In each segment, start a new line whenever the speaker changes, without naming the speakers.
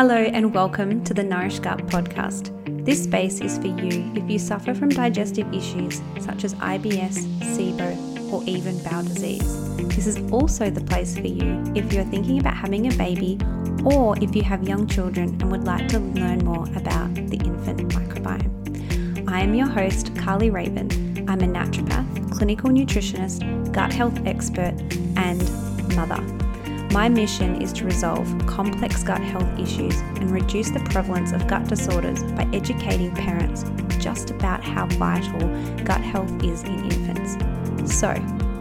Hello, and welcome to the Nourish Gut podcast. This space is for you if you suffer from digestive issues such as IBS, SIBO, or even bowel disease. This is also the place for you if you're thinking about having a baby or if you have young children and would like to learn more about the infant microbiome. I am your host, Carly Raven. I'm a naturopath, clinical nutritionist, gut health expert, and mother. My mission is to resolve complex gut health issues and reduce the prevalence of gut disorders by educating parents just about how vital gut health is in infants. So,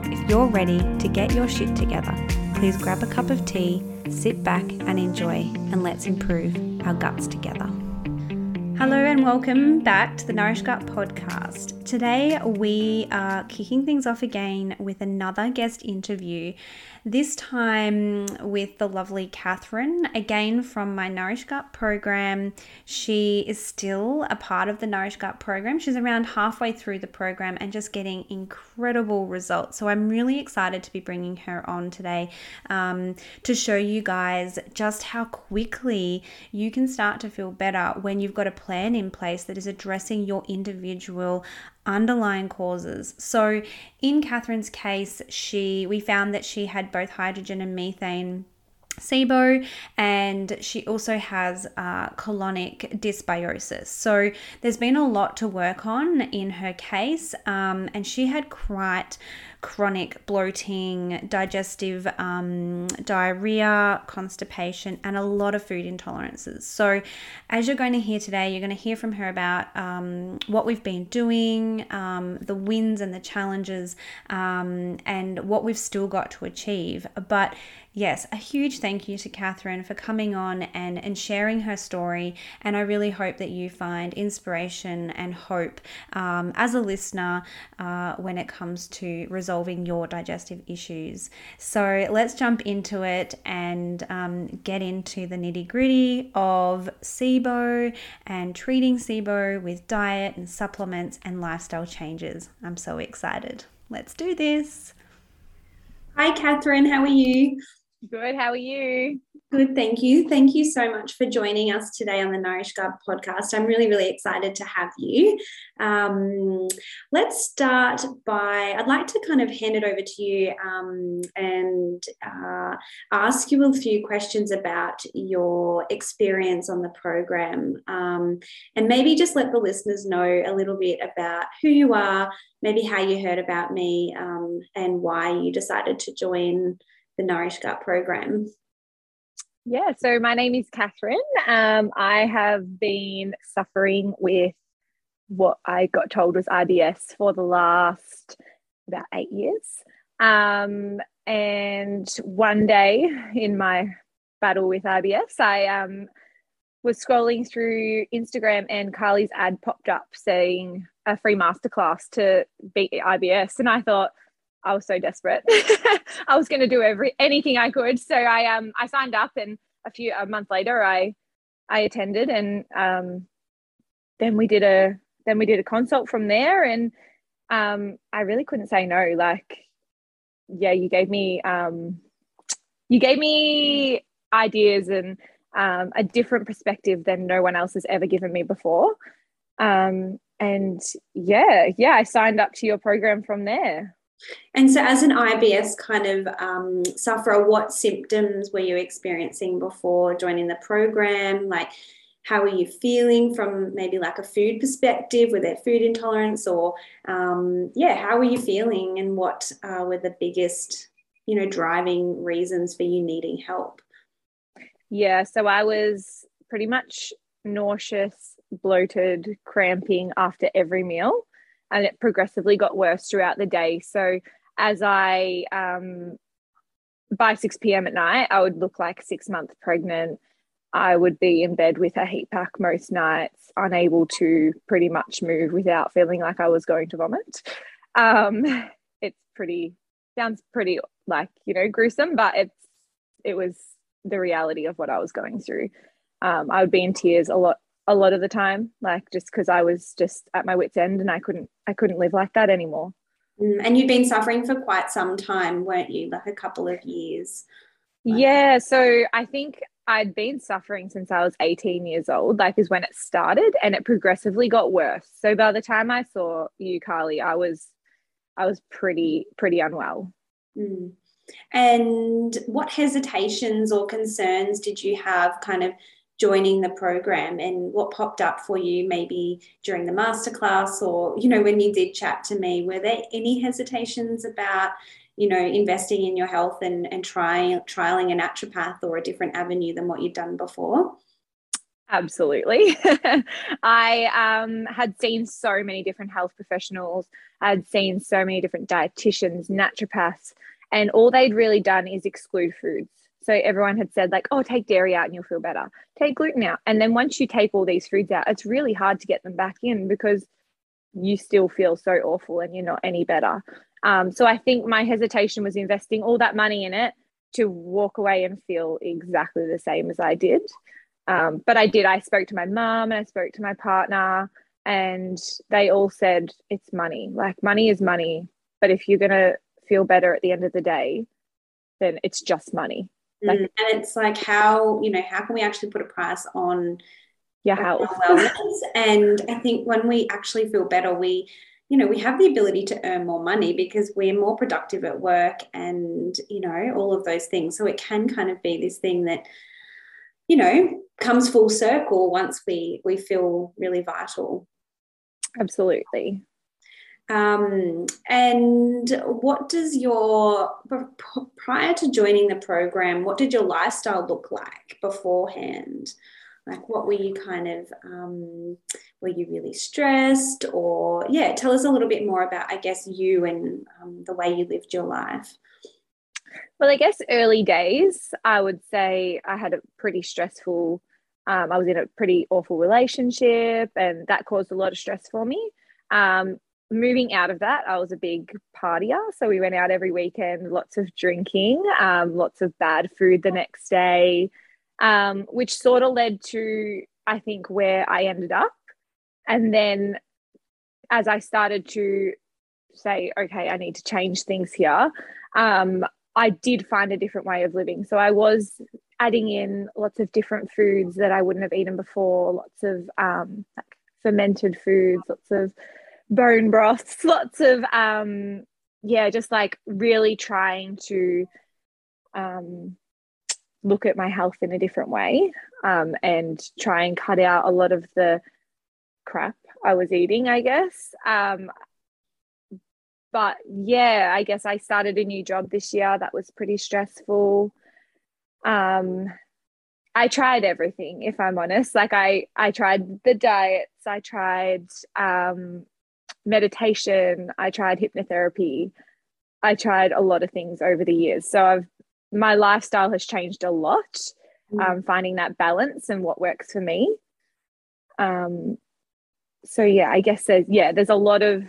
if you're ready to get your shit together, please grab a cup of tea, sit back and enjoy, and let's improve our guts together. Hello and welcome back to the Nourish Gut podcast. Today we are kicking things off again with another guest interview this time with the lovely Catherine, again from my Nourish Gut program. She is still a part of the Nourish Gut program. She's around halfway through the program and just getting incredible results. So I'm really excited to be bringing her on today um, to show you guys just how quickly you can start to feel better when you've got a plan in place that is addressing your individual underlying causes. So in Catherine's case, she we found that she had both hydrogen and methane SIBO, and she also has uh, colonic dysbiosis. So there's been a lot to work on in her case, um, and she had quite chronic bloating, digestive um, diarrhea, constipation, and a lot of food intolerances. So, as you're going to hear today, you're going to hear from her about um, what we've been doing, um, the wins and the challenges, um, and what we've still got to achieve. But yes, a huge thank you to Catherine for coming on and, and sharing her story. And I really hope that you find inspiration and hope um, as a listener uh, when it comes to resolving your digestive issues. So let's jump into it and um, get into the nitty gritty of SIBO and treating SIBO with diet and supplements and lifestyle changes. I'm so excited. Let's do this. Hi, Catherine. How are you?
Good. How are you?
Good. Thank you. Thank you so much for joining us today on the Nourish Gut podcast. I'm really, really excited to have you. Um, let's start by, I'd like to kind of hand it over to you um, and uh, ask you a few questions about your experience on the program. Um, and maybe just let the listeners know a little bit about who you are, maybe how you heard about me, um, and why you decided to join the Nourish Gut program?
Yeah, so my name is Catherine. Um, I have been suffering with what I got told was IBS for the last about eight years. Um, and one day in my battle with IBS, I um, was scrolling through Instagram and Carly's ad popped up saying a free masterclass to beat IBS. And I thought, I was so desperate. I was going to do every anything I could. So I um I signed up, and a few a month later, I I attended, and um then we did a then we did a consult from there, and um I really couldn't say no. Like, yeah, you gave me um you gave me ideas and um, a different perspective than no one else has ever given me before. Um, and yeah, yeah, I signed up to your program from there.
And so, as an IBS kind of um, sufferer, what symptoms were you experiencing before joining the program? Like, how were you feeling from maybe like a food perspective? Were there food intolerance, or um, yeah, how were you feeling, and what uh, were the biggest, you know, driving reasons for you needing help?
Yeah, so I was pretty much nauseous, bloated, cramping after every meal and it progressively got worse throughout the day. So as I um, by 6 p.m. at night, I would look like six months pregnant. I would be in bed with a heat pack most nights, unable to pretty much move without feeling like I was going to vomit. Um, it's pretty sounds pretty like you know gruesome, but it's it was the reality of what I was going through. Um, I would be in tears a lot a lot of the time like just because i was just at my wits end and i couldn't i couldn't live like that anymore
mm, and you'd been suffering for quite some time weren't you like a couple of years
yeah so i think I'd been suffering since I was 18 years old, like is when it started and it progressively got worse. So by the time I saw you, Carly, I was I was pretty, pretty unwell.
Mm. And what hesitations or concerns did you have kind of joining the program and what popped up for you maybe during the masterclass or you know when you did chat to me were there any hesitations about you know, investing in your health and, and trying trialing a naturopath or a different avenue than what you'd done before?
Absolutely. I um, had seen so many different health professionals. I'd seen so many different dietitians, naturopaths, and all they'd really done is exclude foods. So everyone had said, like, oh, take dairy out and you'll feel better. Take gluten out. And then once you take all these foods out, it's really hard to get them back in because you still feel so awful and you're not any better. Um, so I think my hesitation was investing all that money in it to walk away and feel exactly the same as I did. Um, but I did. I spoke to my mum and I spoke to my partner, and they all said it's money. Like money is money, but if you're gonna feel better at the end of the day, then it's just money.
Like, mm, and it's like how you know how can we actually put a price on
your health
wellness? and I think when we actually feel better, we you know, we have the ability to earn more money because we're more productive at work and, you know, all of those things. So it can kind of be this thing that, you know, comes full circle once we we feel really vital.
Absolutely.
Um, and what does your prior to joining the program, what did your lifestyle look like beforehand? like what were you kind of um, were you really stressed or yeah tell us a little bit more about i guess you and um, the way you lived your life
well i guess early days i would say i had a pretty stressful um, i was in a pretty awful relationship and that caused a lot of stress for me um, moving out of that i was a big partier so we went out every weekend lots of drinking um, lots of bad food the next day um, which sort of led to, I think, where I ended up. And then as I started to say, okay, I need to change things here, um, I did find a different way of living. So I was adding in lots of different foods that I wouldn't have eaten before, lots of um, like fermented foods, lots of bone broths, lots of, um, yeah, just like really trying to um, look at my health in a different way um, and try and cut out a lot of the crap I was eating, I guess. Um, but yeah, I guess I started a new job this year that was pretty stressful. Um, I tried everything, if I'm honest. Like I, I tried the diets, I tried um, meditation, I tried hypnotherapy, I tried a lot of things over the years. So I've my lifestyle has changed a lot. Mm. Um, finding that balance and what works for me. Um, so yeah, I guess there's yeah, there's a lot of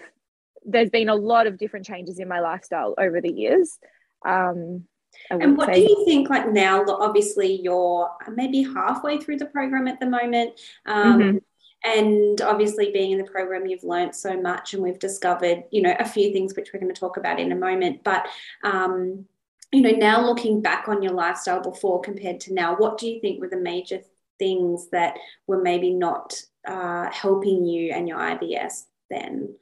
there's been a lot of different changes in my lifestyle over the years. Um,
and what say. do you think like now obviously you're maybe halfway through the program at the moment um, mm-hmm. And obviously being in the program you've learned so much and we've discovered you know a few things which we're going to talk about in a moment but um, you know, now looking back on your lifestyle before compared to now, what do you think were the major things that were maybe not uh, helping you and your IBS then?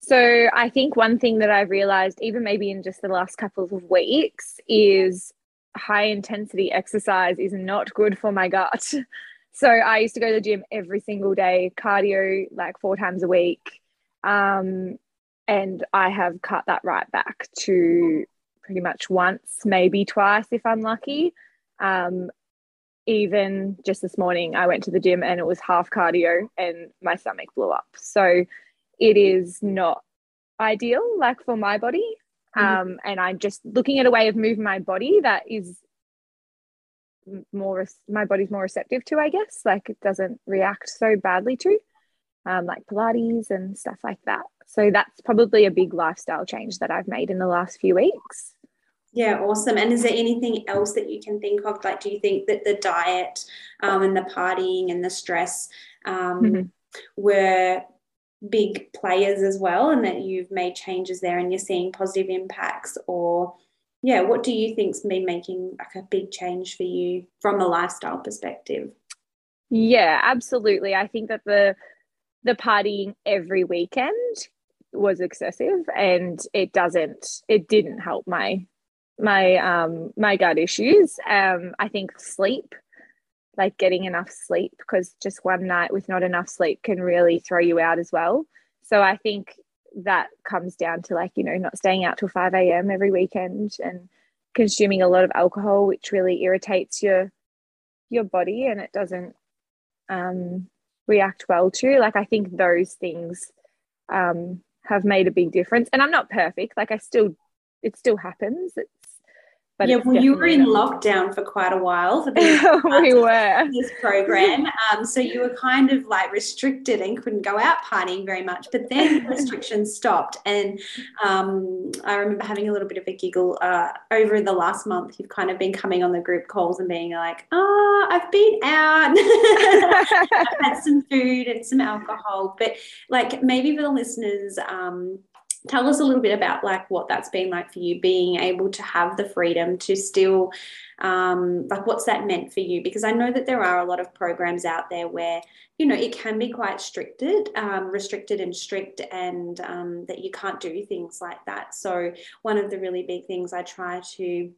So I think one thing that I've realized, even maybe in just the last couple of weeks, is high intensity exercise is not good for my gut. So I used to go to the gym every single day, cardio like four times a week. Um, and I have cut that right back to pretty much once, maybe twice if I'm lucky. Um, even just this morning, I went to the gym and it was half cardio and my stomach blew up. So it is not ideal, like for my body. Mm-hmm. Um, and I'm just looking at a way of moving my body that is more, my body's more receptive to, I guess, like it doesn't react so badly to, um, like Pilates and stuff like that. So that's probably a big lifestyle change that I've made in the last few weeks.
Yeah, awesome. And is there anything else that you can think of? Like, do you think that the diet um, and the partying and the stress um, mm-hmm. were big players as well, and that you've made changes there and you're seeing positive impacts? Or yeah, what do you think's been making like a big change for you from a lifestyle perspective?
Yeah, absolutely. I think that the the partying every weekend was excessive and it doesn't it didn't help my my um my gut issues. Um I think sleep like getting enough sleep because just one night with not enough sleep can really throw you out as well. So I think that comes down to like, you know, not staying out till 5 a.m. every weekend and consuming a lot of alcohol, which really irritates your your body and it doesn't um, react well to. Like I think those things um, have made a big difference. And I'm not perfect. Like I still, it still happens. It's
but yeah, well, you were in lockdown for quite a while for
we were
this program. Um, so you were kind of like restricted and couldn't go out partying very much. But then restrictions stopped, and um, I remember having a little bit of a giggle uh, over the last month. You've kind of been coming on the group calls and being like, "Oh, I've been out, I've had some food and some alcohol." But like maybe for the listeners. Um, tell us a little bit about like what that's been like for you being able to have the freedom to still um, like what's that meant for you? Because i know that there are a lot of programs out there where you know it can be quite restricted um, restricted and strict and um, that you can't do things like that. So one of the really big things i try to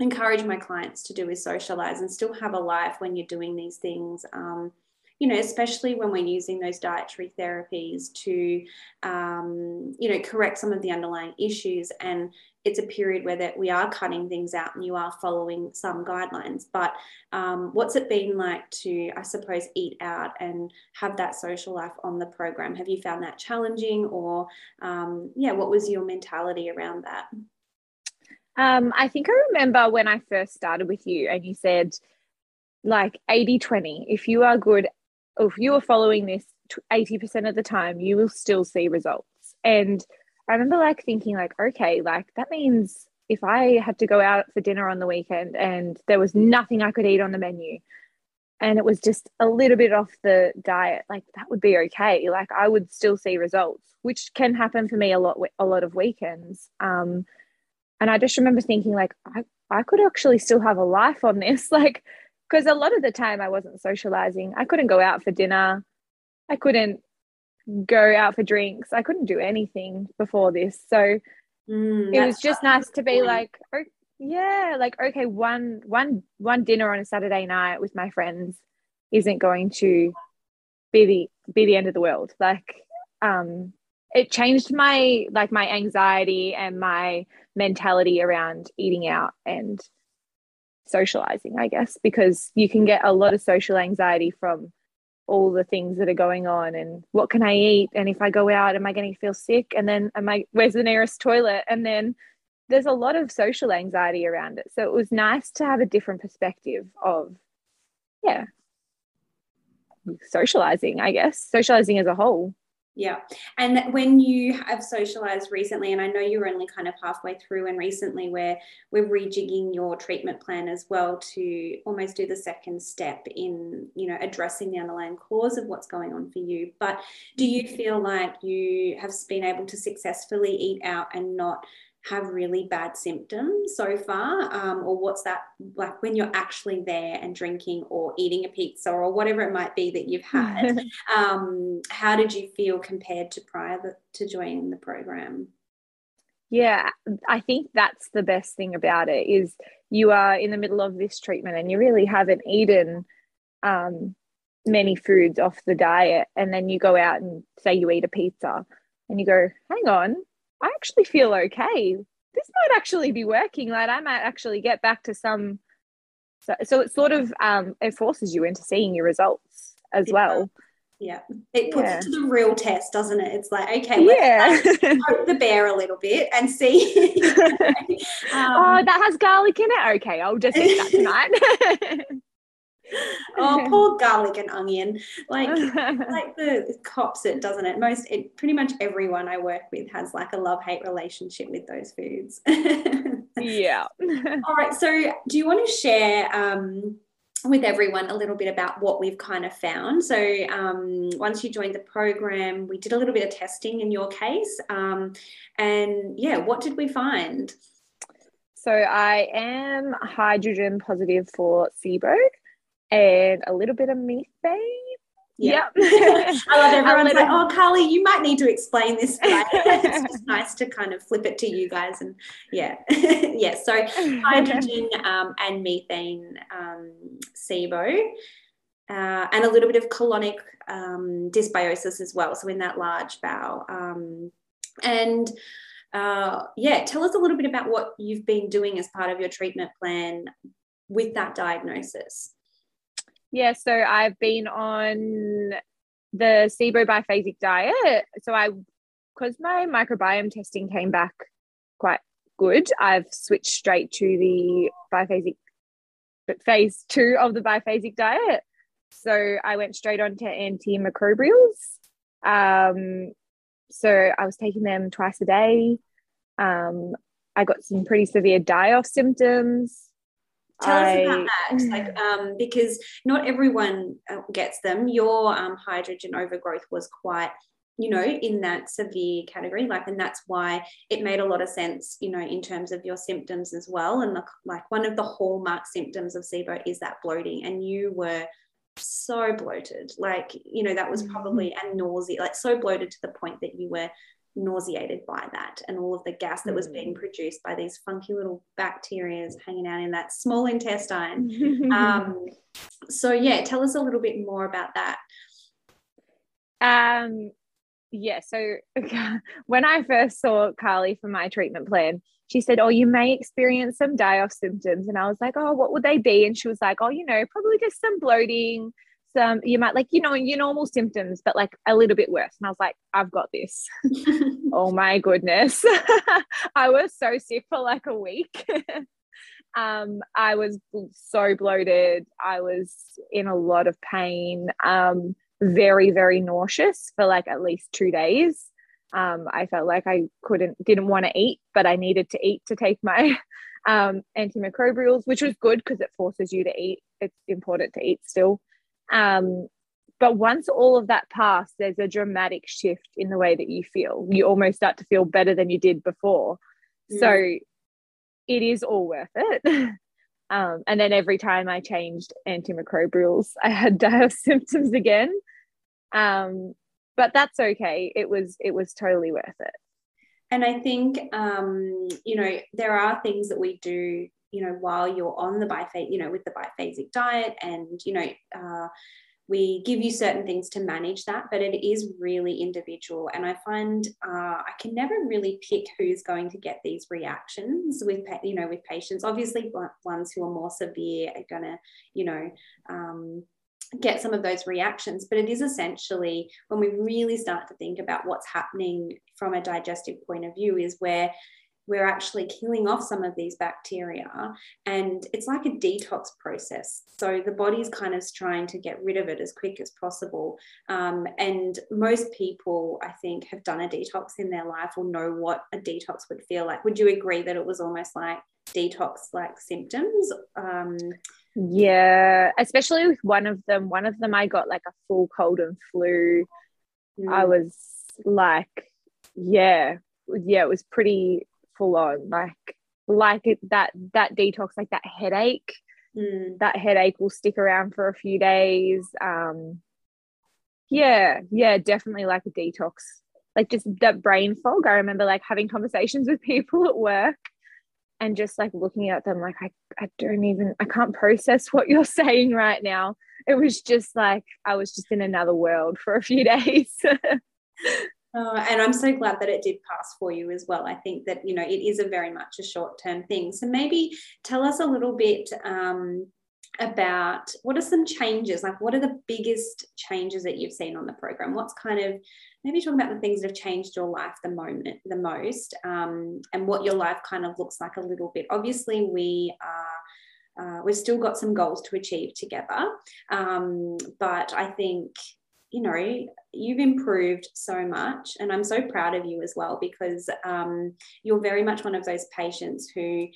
encourage my clients to do is socialize and still have a life when you're doing these things um, you know, especially when we're using those dietary therapies to, um, you know, correct some of the underlying issues. And it's a period where that we are cutting things out and you are following some guidelines. But um, what's it been like to, I suppose, eat out and have that social life on the program? Have you found that challenging, or um, yeah, what was your mentality around that?
Um, I think I remember when I first started with you, and you said like 80 20 if you are good if you are following this 80% of the time, you will still see results. And I remember like thinking like, okay, like that means if I had to go out for dinner on the weekend and there was nothing I could eat on the menu and it was just a little bit off the diet, like that would be okay. Like I would still see results, which can happen for me a lot, a lot of weekends. Um, and I just remember thinking like, I, I could actually still have a life on this. Like because a lot of the time I wasn't socializing. I couldn't go out for dinner. I couldn't go out for drinks. I couldn't do anything before this. So mm, it was just nice to be like, oh, yeah, like okay, one one one dinner on a Saturday night with my friends isn't going to be the be the end of the world. Like um it changed my like my anxiety and my mentality around eating out and socializing, I guess, because you can get a lot of social anxiety from all the things that are going on and what can I eat? And if I go out, am I going to feel sick? And then am I, where's the nearest toilet? And then there's a lot of social anxiety around it. So it was nice to have a different perspective of, yeah, socializing, I guess, socializing as a whole.
Yeah. And when you have socialized recently, and I know you're only kind of halfway through, and recently where we're rejigging your treatment plan as well to almost do the second step in, you know, addressing the underlying cause of what's going on for you. But do you feel like you have been able to successfully eat out and not have really bad symptoms so far? Um, or what's that like when you're actually there and drinking or eating a pizza or whatever it might be that you've had? um, how did you feel compared to prior to joining the program?
Yeah, I think that's the best thing about it is you are in the middle of this treatment and you really haven't eaten um, many foods off the diet, and then you go out and say you eat a pizza, and you go, hang on, I actually feel okay. This might actually be working. Like I might actually get back to some. So, so it sort of um, it forces you into seeing your results as yeah. well.
Yeah, it puts yeah. it to the real test, doesn't it? It's like, okay, let's yeah. poke the bear a little bit and see.
um, oh, that has garlic in it. Okay, I'll just eat that tonight
oh, poor garlic and onion. Like, like the cops it, doesn't it? Most, it, pretty much everyone I work with has like a love hate relationship with those foods.
yeah.
All right. So, do you want to share? Um, with everyone a little bit about what we've kind of found. So, um, once you joined the program, we did a little bit of testing in your case. Um, and yeah, what did we find?
So I am hydrogen positive for SIBO and a little bit of methane.
Yeah. Yep. I love everyone's like, oh, Carly, you might need to explain this. It's just nice to kind of flip it to you guys. And yeah, yeah. So hydrogen um, and methane um, SIBO. Uh, and a little bit of colonic um, dysbiosis as well. So in that large bowel. Um, and uh, yeah, tell us a little bit about what you've been doing as part of your treatment plan with that diagnosis.
Yeah, so I've been on the SIBO biphasic diet. So I, because my microbiome testing came back quite good, I've switched straight to the biphasic, but phase two of the biphasic diet. So I went straight on to antimicrobials. Um, so I was taking them twice a day. Um, I got some pretty severe die off symptoms.
Tell I, us about that, like um, because not everyone uh, gets them. Your um, hydrogen overgrowth was quite, you know, in that severe category, like, and that's why it made a lot of sense, you know, in terms of your symptoms as well. And the, like one of the hallmark symptoms of SIBO is that bloating, and you were so bloated, like you know, that was mm-hmm. probably and nausea, like so bloated to the point that you were nauseated by that and all of the gas that was being mm. produced by these funky little bacteria hanging out in that small intestine. um, so, yeah, tell us a little bit more about that.
Um, yeah, so when I first saw Carly for my treatment plan, she said, Oh, you may experience some die off symptoms. And I was like, Oh, what would they be? And she was like, Oh, you know, probably just some bloating, some you might like you know your normal symptoms but like a little bit worse. And i was like i've got this. Oh my goodness. I was so sick for like a week. Um i was so bloated. I was in a lot of pain. Um very very nauseous for like at least two days. Um i felt like i couldn't didn't want to eat but i needed to eat to take my um antimicrobials which was good because it forces you to eat. It's important to eat still um, but once all of that passed, there's a dramatic shift in the way that you feel. You almost start to feel better than you did before. Mm. So it is all worth it. um, and then every time I changed antimicrobials, I had to have symptoms again. Um, but that's okay. It was it was totally worth it.
And I think um, you know there are things that we do you know, while you're on the biphasic, you know, with the biphasic diet and, you know, uh, we give you certain things to manage that, but it is really individual. And I find uh, I can never really pick who's going to get these reactions with, you know, with patients. Obviously, ones who are more severe are going to, you know, um, get some of those reactions. But it is essentially when we really start to think about what's happening from a digestive point of view, is where we're actually killing off some of these bacteria. And it's like a detox process. So the body's kind of trying to get rid of it as quick as possible. Um, and most people i think have done a detox in their life or know what a detox would feel like. Would you agree that it was almost like detox like symptoms? Um,
yeah especially with one of them. One of them i got like a full cold and flu. Mm. i was like yeah yeah it was pretty full on like like it, that that detox like that headache. Mm. that headache will stick around for a few days. Um yeah yeah definitely like a detox. Like just that brain fog. I remember like having conversations with people at work and just like looking at them like I, I don't even i can't process what you're saying right now. It was just like i was just in another world for a few days
Uh, and I'm so glad that it did pass for you as well. I think that, you know, it is a very much a short term thing. So maybe tell us a little bit um, about what are some changes? Like, what are the biggest changes that you've seen on the program? What's kind of maybe talk about the things that have changed your life the moment, the most, um, and what your life kind of looks like a little bit. Obviously, we are. Uh, we've still got some goals to achieve together. Um, but I think you know, you've improved so much. And I'm so proud of you as well because um, you're very much one of those patients who,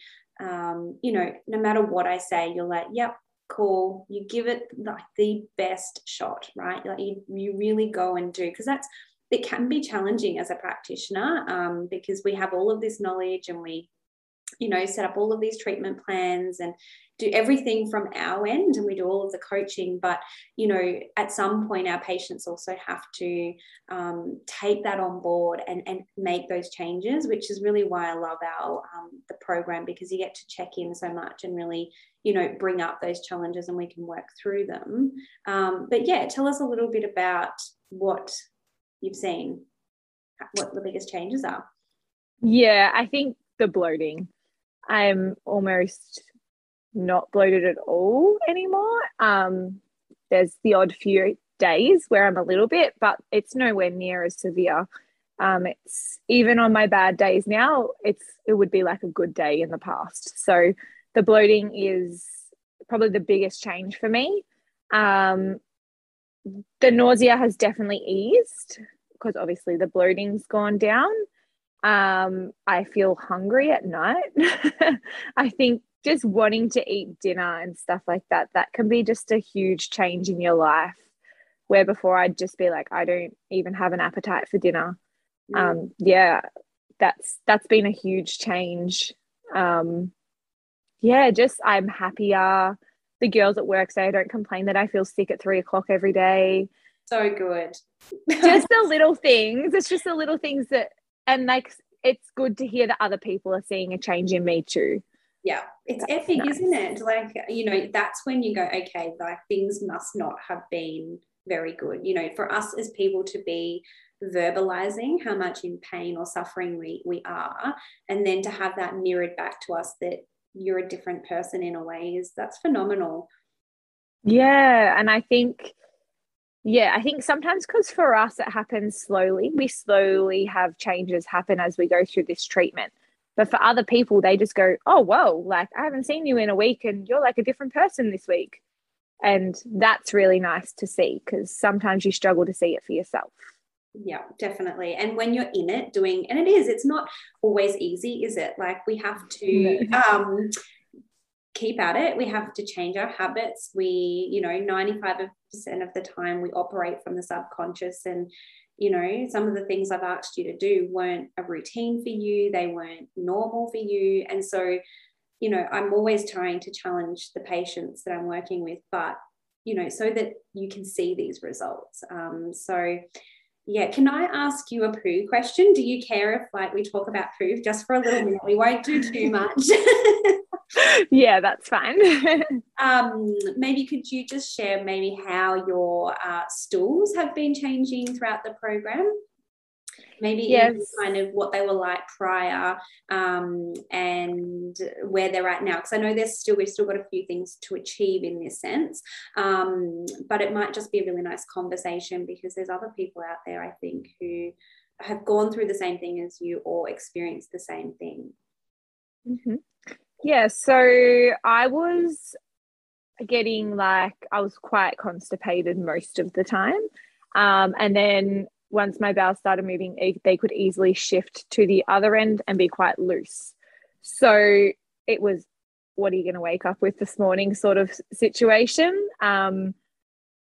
um, you know, no matter what I say, you're like, yep, cool. You give it like the best shot, right? Like you, you really go and do, because that's, it can be challenging as a practitioner um, because we have all of this knowledge and we you know, set up all of these treatment plans and do everything from our end and we do all of the coaching. But you know at some point our patients also have to um, take that on board and, and make those changes which is really why i love our um, the program because you get to check in so much and really you know bring up those challenges and we can work through them. Um, but yeah tell us a little bit about what you've seen what the biggest changes are.
Yeah i think the bloating i'm almost not bloated at all anymore. Um, there's the odd few days where I'm a little bit, but it's nowhere near as severe. Um, it's even on my bad days now, it's it would be like a good day in the past. So the bloating is probably the biggest change for me. Um, the nausea has definitely eased because obviously the bloating's gone down. Um, I feel hungry at night. I think just wanting to eat dinner and stuff like that, that can be just a huge change in your life. Where before I'd just be like, I don't even have an appetite for dinner. Mm. Um, yeah, that's that's been a huge change. Um, yeah, just I'm happier. The girls at work say I don't complain that I feel sick at three o'clock every day.
So good.
just the little things. It's just the little things that, and like, it's good to hear that other people are seeing a change in me too.
Yeah it's that's epic nice. isn't it? Like you know that's when you go okay like things must not have been very good. You know for us as people to be verbalizing how much in pain or suffering we, we are and then to have that mirrored back to us that you're a different person in a way is that's phenomenal.
Yeah and i think yeah i think sometimes because for us it happens slowly we slowly have changes happen as we go through this treatment but for other people, they just go, oh, whoa, like I haven't seen you in a week and you're like a different person this week. And that's really nice to see because sometimes you struggle to see it for yourself.
Yeah, definitely. And when you're in it doing, and it is, it's not always easy, is it? Like we have to um, keep at it. We have to change our habits. We, you know, 95% of the time we operate from the subconscious and you know, some of the things I've asked you to do weren't a routine for you, they weren't normal for you. And so, you know, I'm always trying to challenge the patients that I'm working with, but, you know, so that you can see these results. Um, so, yeah, can I ask you a poo question? Do you care if like we talk about poo just for a little minute? We won't do too much.
yeah, that's fine.
um, maybe could you just share maybe how your uh, stools have been changing throughout the program? Maybe yes. kind of what they were like prior um, and where they're at now. Because I know there's still we've still got a few things to achieve in this sense, um, but it might just be a really nice conversation because there's other people out there I think who have gone through the same thing as you or experienced the same thing.
Mm-hmm. Yeah, so I was getting like I was quite constipated most of the time. Um, and then once my bowels started moving, they could easily shift to the other end and be quite loose. So it was, what are you going to wake up with this morning sort of situation. Um,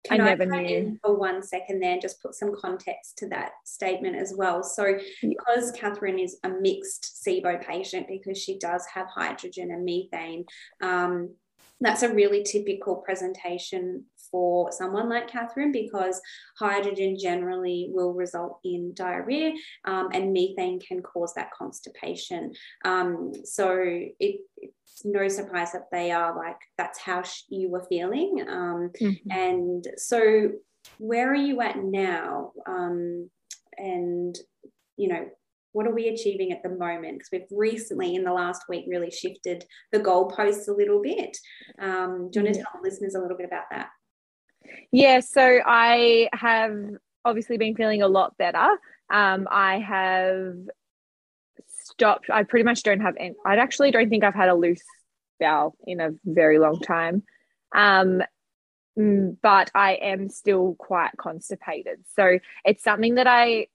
can I, I never knew. for one second there and just put some context to that statement as well? So, because Catherine is a mixed SIBO patient, because she does have hydrogen and methane, um, that's a really typical presentation for someone like Catherine because hydrogen generally will result in diarrhea um, and methane can cause that constipation. Um, so it, it's no surprise that they are like, that's how you were feeling. Um, mm-hmm. And so, where are you at now? Um, and, you know, what are we achieving at the moment? Because we've recently, in the last week, really shifted the goalposts a little bit. Um, do you want to tell listeners a little bit about that?
Yeah, so I have obviously been feeling a lot better. Um, I have stopped. I pretty much don't have any. I actually don't think I've had a loose bowel in a very long time. Um, mm, but I am still quite constipated. So it's something that I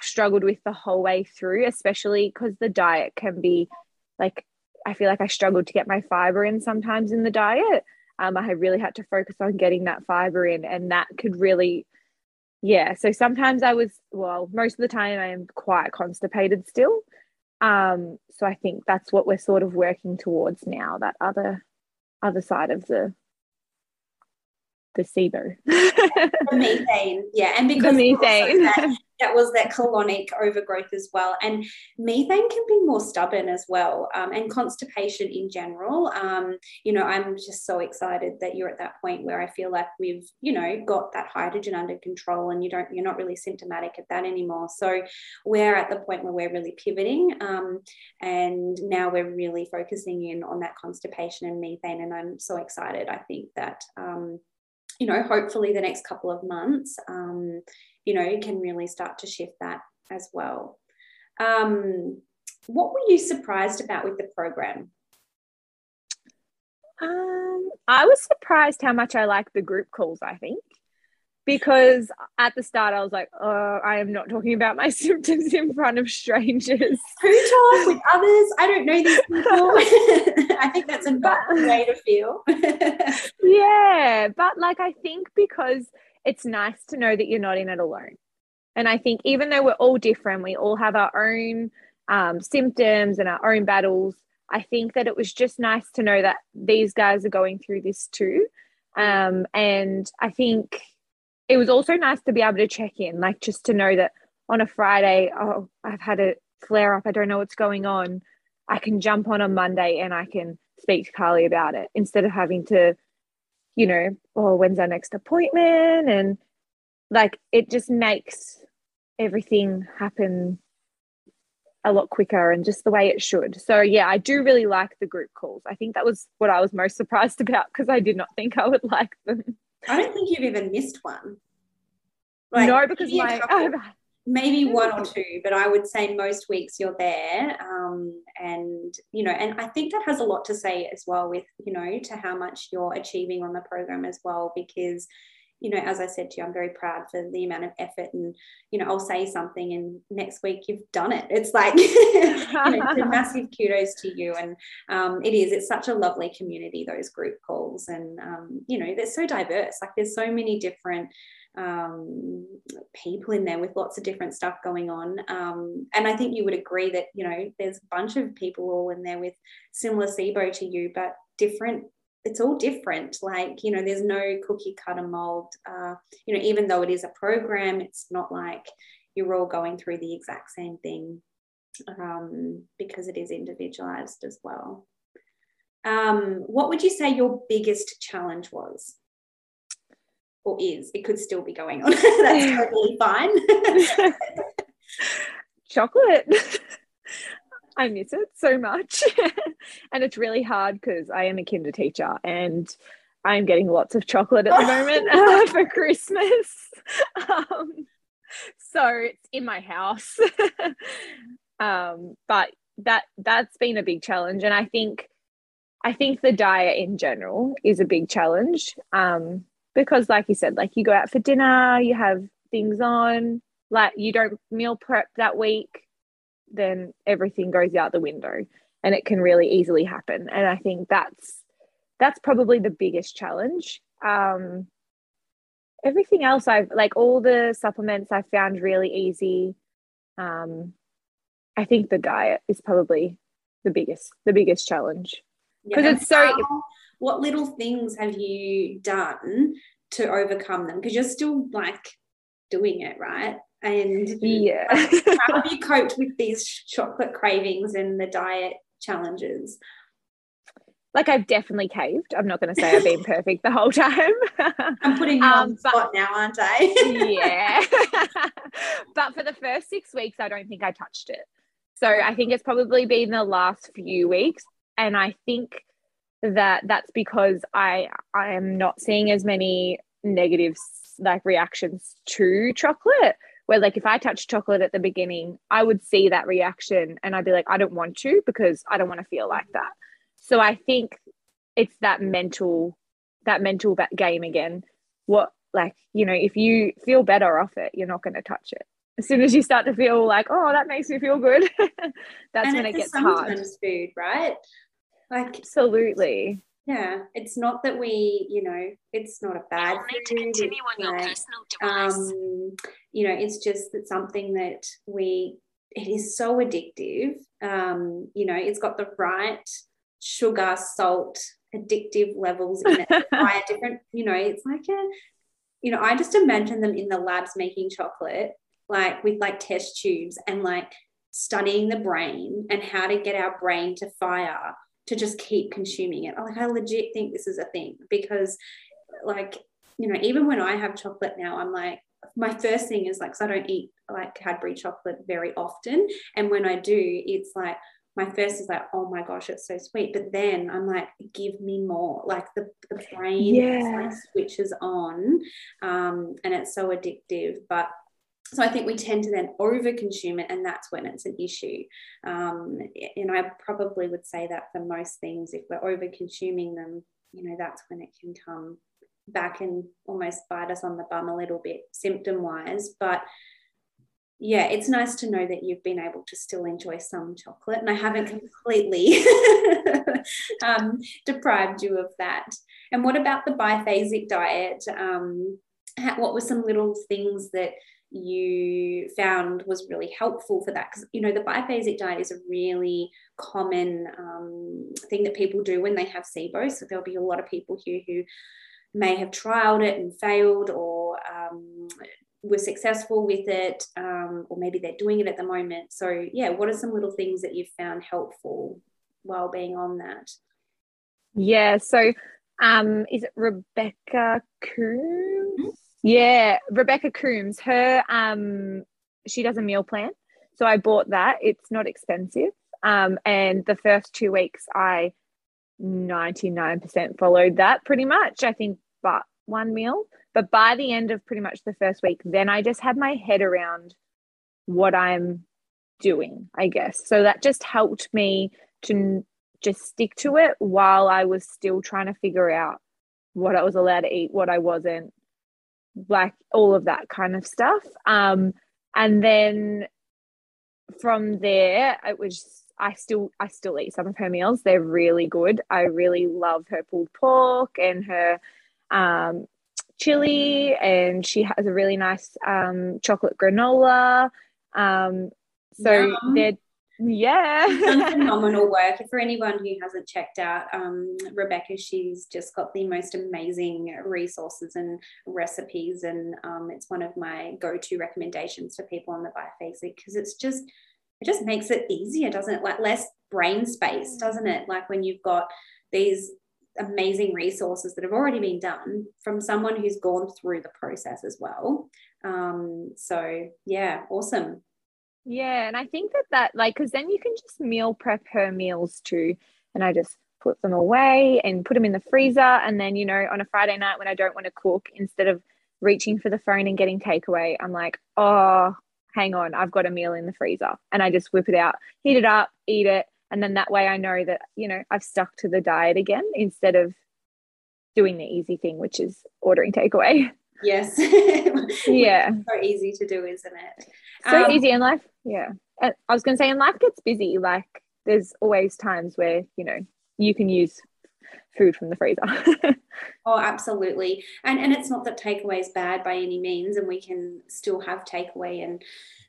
struggled with the whole way through, especially because the diet can be like, I feel like I struggled to get my fiber in sometimes in the diet. Um, I really had to focus on getting that fiber in, and that could really, yeah. So sometimes I was, well, most of the time I am quite constipated still. Um, so I think that's what we're sort of working towards now, that other other side of the the SIBO.
the methane, yeah, and because
the methane.
That, that, was that colonic overgrowth as well, and methane can be more stubborn as well, um, and constipation in general. Um, you know, I'm just so excited that you're at that point where I feel like we've, you know, got that hydrogen under control, and you don't, you're not really symptomatic at that anymore. So we're at the point where we're really pivoting, um, and now we're really focusing in on that constipation and methane, and I'm so excited. I think that. Um, you know, hopefully the next couple of months, um, you know, you can really start to shift that as well. Um, what were you surprised about with the program?
Um, I was surprised how much I like the group calls, I think because at the start I was like, oh, I am not talking about my symptoms in front of strangers.
Who talk with others? I don't know these people. I think that's a bad way to feel.
yeah, but like I think because it's nice to know that you're not in it alone. And I think even though we're all different, we all have our own um, symptoms and our own battles. I think that it was just nice to know that these guys are going through this too. Um, and I think it was also nice to be able to check in, like just to know that on a Friday, oh, I've had a flare up, I don't know what's going on. I can jump on a Monday and I can speak to Carly about it instead of having to, you know, oh, when's our next appointment? And like it just makes everything happen a lot quicker and just the way it should. So yeah, I do really like the group calls. I think that was what I was most surprised about because I did not think I would like them.
I don't think you've even missed one.
Like, no, because my
maybe one or two, but I would say most weeks you're there. Um, and you know, and I think that has a lot to say as well with you know to how much you're achieving on the program as well, because you know, as I said to you, I'm very proud for the amount of effort and, you know, I'll say something and next week you've done it. It's like, you know, massive kudos to you. And um, it is, it's such a lovely community, those group calls. And, um, you know, they're so diverse. Like there's so many different um, people in there with lots of different stuff going on. Um, and I think you would agree that, you know, there's a bunch of people all in there with similar SIBO to you, but different it's all different. Like, you know, there's no cookie cutter mold. Uh, you know, even though it is a program, it's not like you're all going through the exact same thing um, because it is individualized as well. Um, what would you say your biggest challenge was? Or is? It could still be going on. That's totally fine.
Chocolate. I miss it so much. and it's really hard because I am a kinder teacher and I'm getting lots of chocolate at the moment uh, for Christmas. Um, so it's in my house. um, but that that's been a big challenge. And I think I think the diet in general is a big challenge. Um, because like you said, like you go out for dinner, you have things on, like you don't meal prep that week then everything goes out the window and it can really easily happen. And i think that's that's probably the biggest challenge. Um everything else i've like all the supplements i found really easy. Um i think the diet is probably the biggest the biggest challenge. Because yeah, it's so
what little things have you done to overcome them because you're still like doing it right and
yeah,
how have you coped with these chocolate cravings and the diet challenges?
Like I've definitely caved. I'm not going to say I've been perfect the whole time.
I'm putting you um, on the spot now, aren't
I? yeah. but for the first six weeks, I don't think I touched it. So I think it's probably been the last few weeks, and I think that that's because I I am not seeing as many negative like reactions to chocolate where like if I touched chocolate at the beginning, I would see that reaction and I'd be like, I don't want to because I don't want to feel like that. So I think it's that mental, that mental game again. What like, you know, if you feel better off it, you're not going to touch it. As soon as you start to feel like, oh, that makes me feel good, that's and when it gets hard.
Food, right?
Like absolutely
yeah it's not that we you know it's not a bad You'll need to continue on your personal device um, you know it's just that something that we it is so addictive. Um, you know, it's got the right sugar, salt, addictive levels in it by different, you know, it's like a, you know, I just imagine them in the labs making chocolate, like with like test tubes and like studying the brain and how to get our brain to fire to just keep consuming it. Like I legit think this is a thing because like, you know, even when I have chocolate now, I'm like, my first thing is like, so I don't eat like Cadbury chocolate very often. And when I do, it's like, my first is like, oh my gosh, it's so sweet. But then I'm like, give me more. Like the, the brain yeah. like switches on um, and it's so addictive. But so I think we tend to then over consume it, and that's when it's an issue. Um, and I probably would say that for most things, if we're over consuming them, you know, that's when it can come back and almost bite us on the bum a little bit symptom wise. But yeah, it's nice to know that you've been able to still enjoy some chocolate, and I haven't completely um, deprived you of that. And what about the biphasic diet? Um, what were some little things that you found was really helpful for that because you know the biphasic diet is a really common um, thing that people do when they have SIBO. So there'll be a lot of people here who may have trialed it and failed or um, were successful with it, um, or maybe they're doing it at the moment. So yeah, what are some little things that you've found helpful while being on that?
Yeah, so um, is it Rebecca Coombs? Yeah, Rebecca Coombs. Her um, she does a meal plan, so I bought that. It's not expensive. Um, and the first two weeks, I 99% followed that pretty much. I think, but one meal. But by the end of pretty much the first week, then I just had my head around what I'm doing, I guess. So that just helped me to just stick to it while I was still trying to figure out what I was allowed to eat, what I wasn't, like all of that kind of stuff. Um, and then from there, it was I still I still eat some of her meals. They're really good. I really love her pulled pork and her um, chili, and she has a really nice um, chocolate granola. Um, so Yum. they're yeah.
Phenomenal work. For anyone who hasn't checked out um, rebecca she's just got the most amazing resources and recipes and um, it's one of my go-to recommendations for people on the biphasic because it's just it just makes it easier doesn't it? Like less brain space mm. doesn't it? Like when you've got these amazing resources that have already been done from someone who's gone through the process as well. Um, so yeah awesome
yeah, and I think that that like because then you can just meal prep her meals too, and I just put them away and put them in the freezer, and then you know on a Friday night when I don't want to cook, instead of reaching for the phone and getting takeaway, I'm like, oh, hang on, I've got a meal in the freezer, and I just whip it out, heat it up, eat it, and then that way I know that you know I've stuck to the diet again instead of doing the easy thing, which is ordering takeaway.
Yes.
yeah.
so easy to do, isn't it?
So um, easy in life. Yeah. I was going to say, in life gets busy. Like there's always times where, you know, you can use food from the freezer.
oh, absolutely. And and it's not that takeaway is bad by any means, and we can still have takeaway and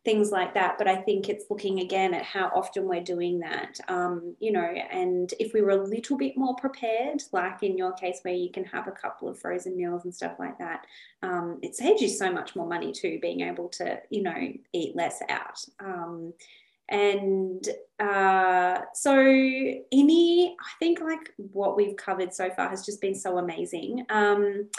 things like that. But I think it's looking again at how often we're doing that, um, you know, and if we were a little bit more prepared, like in your case where you can have a couple of frozen meals and stuff like that, um, it saves you so much more money too, being able to, you know, eat less out. Um, and uh, so any i think like what we've covered so far has just been so amazing um,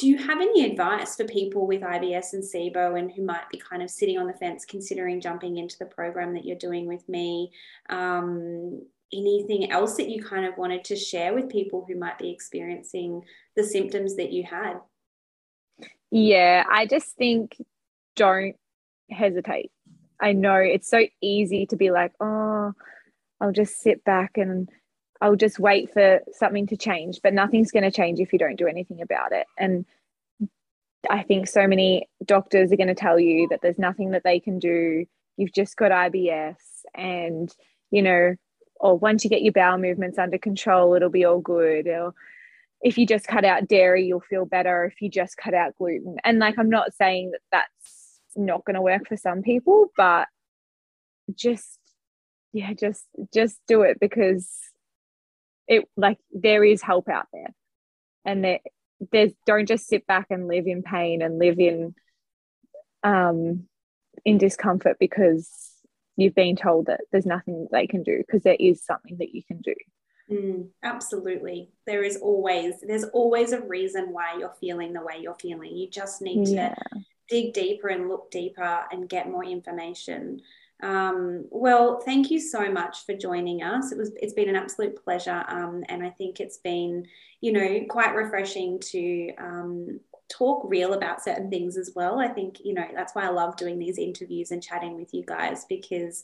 do you have any advice for people with IBS and SIBO and who might be kind of sitting on the fence considering jumping into the program that you're doing with me? Um, anything else that you kind of wanted to share with people who might be experiencing the symptoms that you had?
Yeah, I just think don't hesitate. I know it's so easy to be like, oh, I'll just sit back and I'll just wait for something to change, but nothing's going to change if you don't do anything about it. And I think so many doctors are going to tell you that there's nothing that they can do. You've just got IBS, and you know, or once you get your bowel movements under control, it'll be all good. Or if you just cut out dairy, you'll feel better. If you just cut out gluten, and like I'm not saying that that's not going to work for some people, but just yeah just just do it because it like there is help out there. And there there's don't just sit back and live in pain and live in um in discomfort because you've been told that there's nothing they can do because there is something that you can do.
Mm, absolutely. There is always there's always a reason why you're feeling the way you're feeling. You just need to yeah. Dig deeper and look deeper and get more information um, well, thank you so much for joining us. It was it's been an absolute pleasure, um, and I think it's been you know quite refreshing to um, talk real about certain things as well. I think you know that's why I love doing these interviews and chatting with you guys because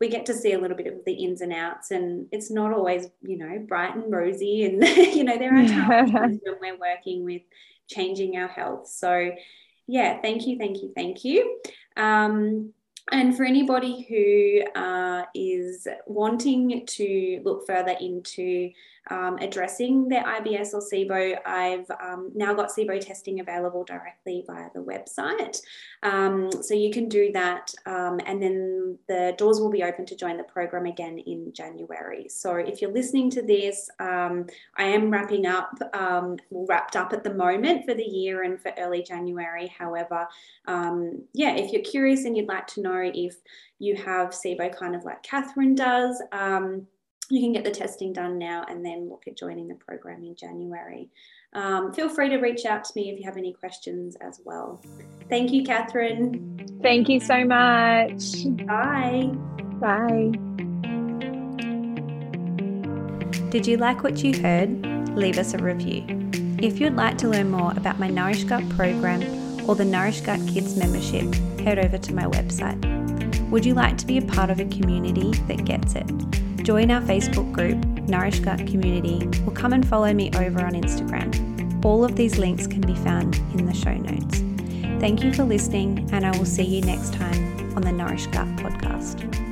we get to see a little bit of the ins and outs and it's not always you know bright and rosy and you know there are times when we're working with changing our health so yeah thank you thank you thank you. Um, and for anybody who uh, is wanting to look further into um, addressing their IBS or SIBO, I've um, now got SIBO testing available directly via the website. Um, so you can do that, um, and then the doors will be open to join the program again in January. So if you're listening to this, um, I am wrapping up, um, wrapped up at the moment for the year and for early January. However, yeah, if you're curious and you'd like to know if you have SIBO kind of like Catherine does, you can get the testing done now and then look at joining the program in January. Um, feel free to reach out to me if you have any questions as well. Thank you, Catherine.
Thank you so much.
Bye.
Bye.
Did you like what you heard? Leave us a review. If you'd like to learn more about my Nourish Gut program or the Nourish Gut Kids membership, head over to my website. Would you like to be a part of a community that gets it? Join our Facebook group, Nourish Gut Community, or come and follow me over on Instagram. All of these links can be found in the show notes. Thank you for listening, and I will see you next time on the Nourish Gut podcast.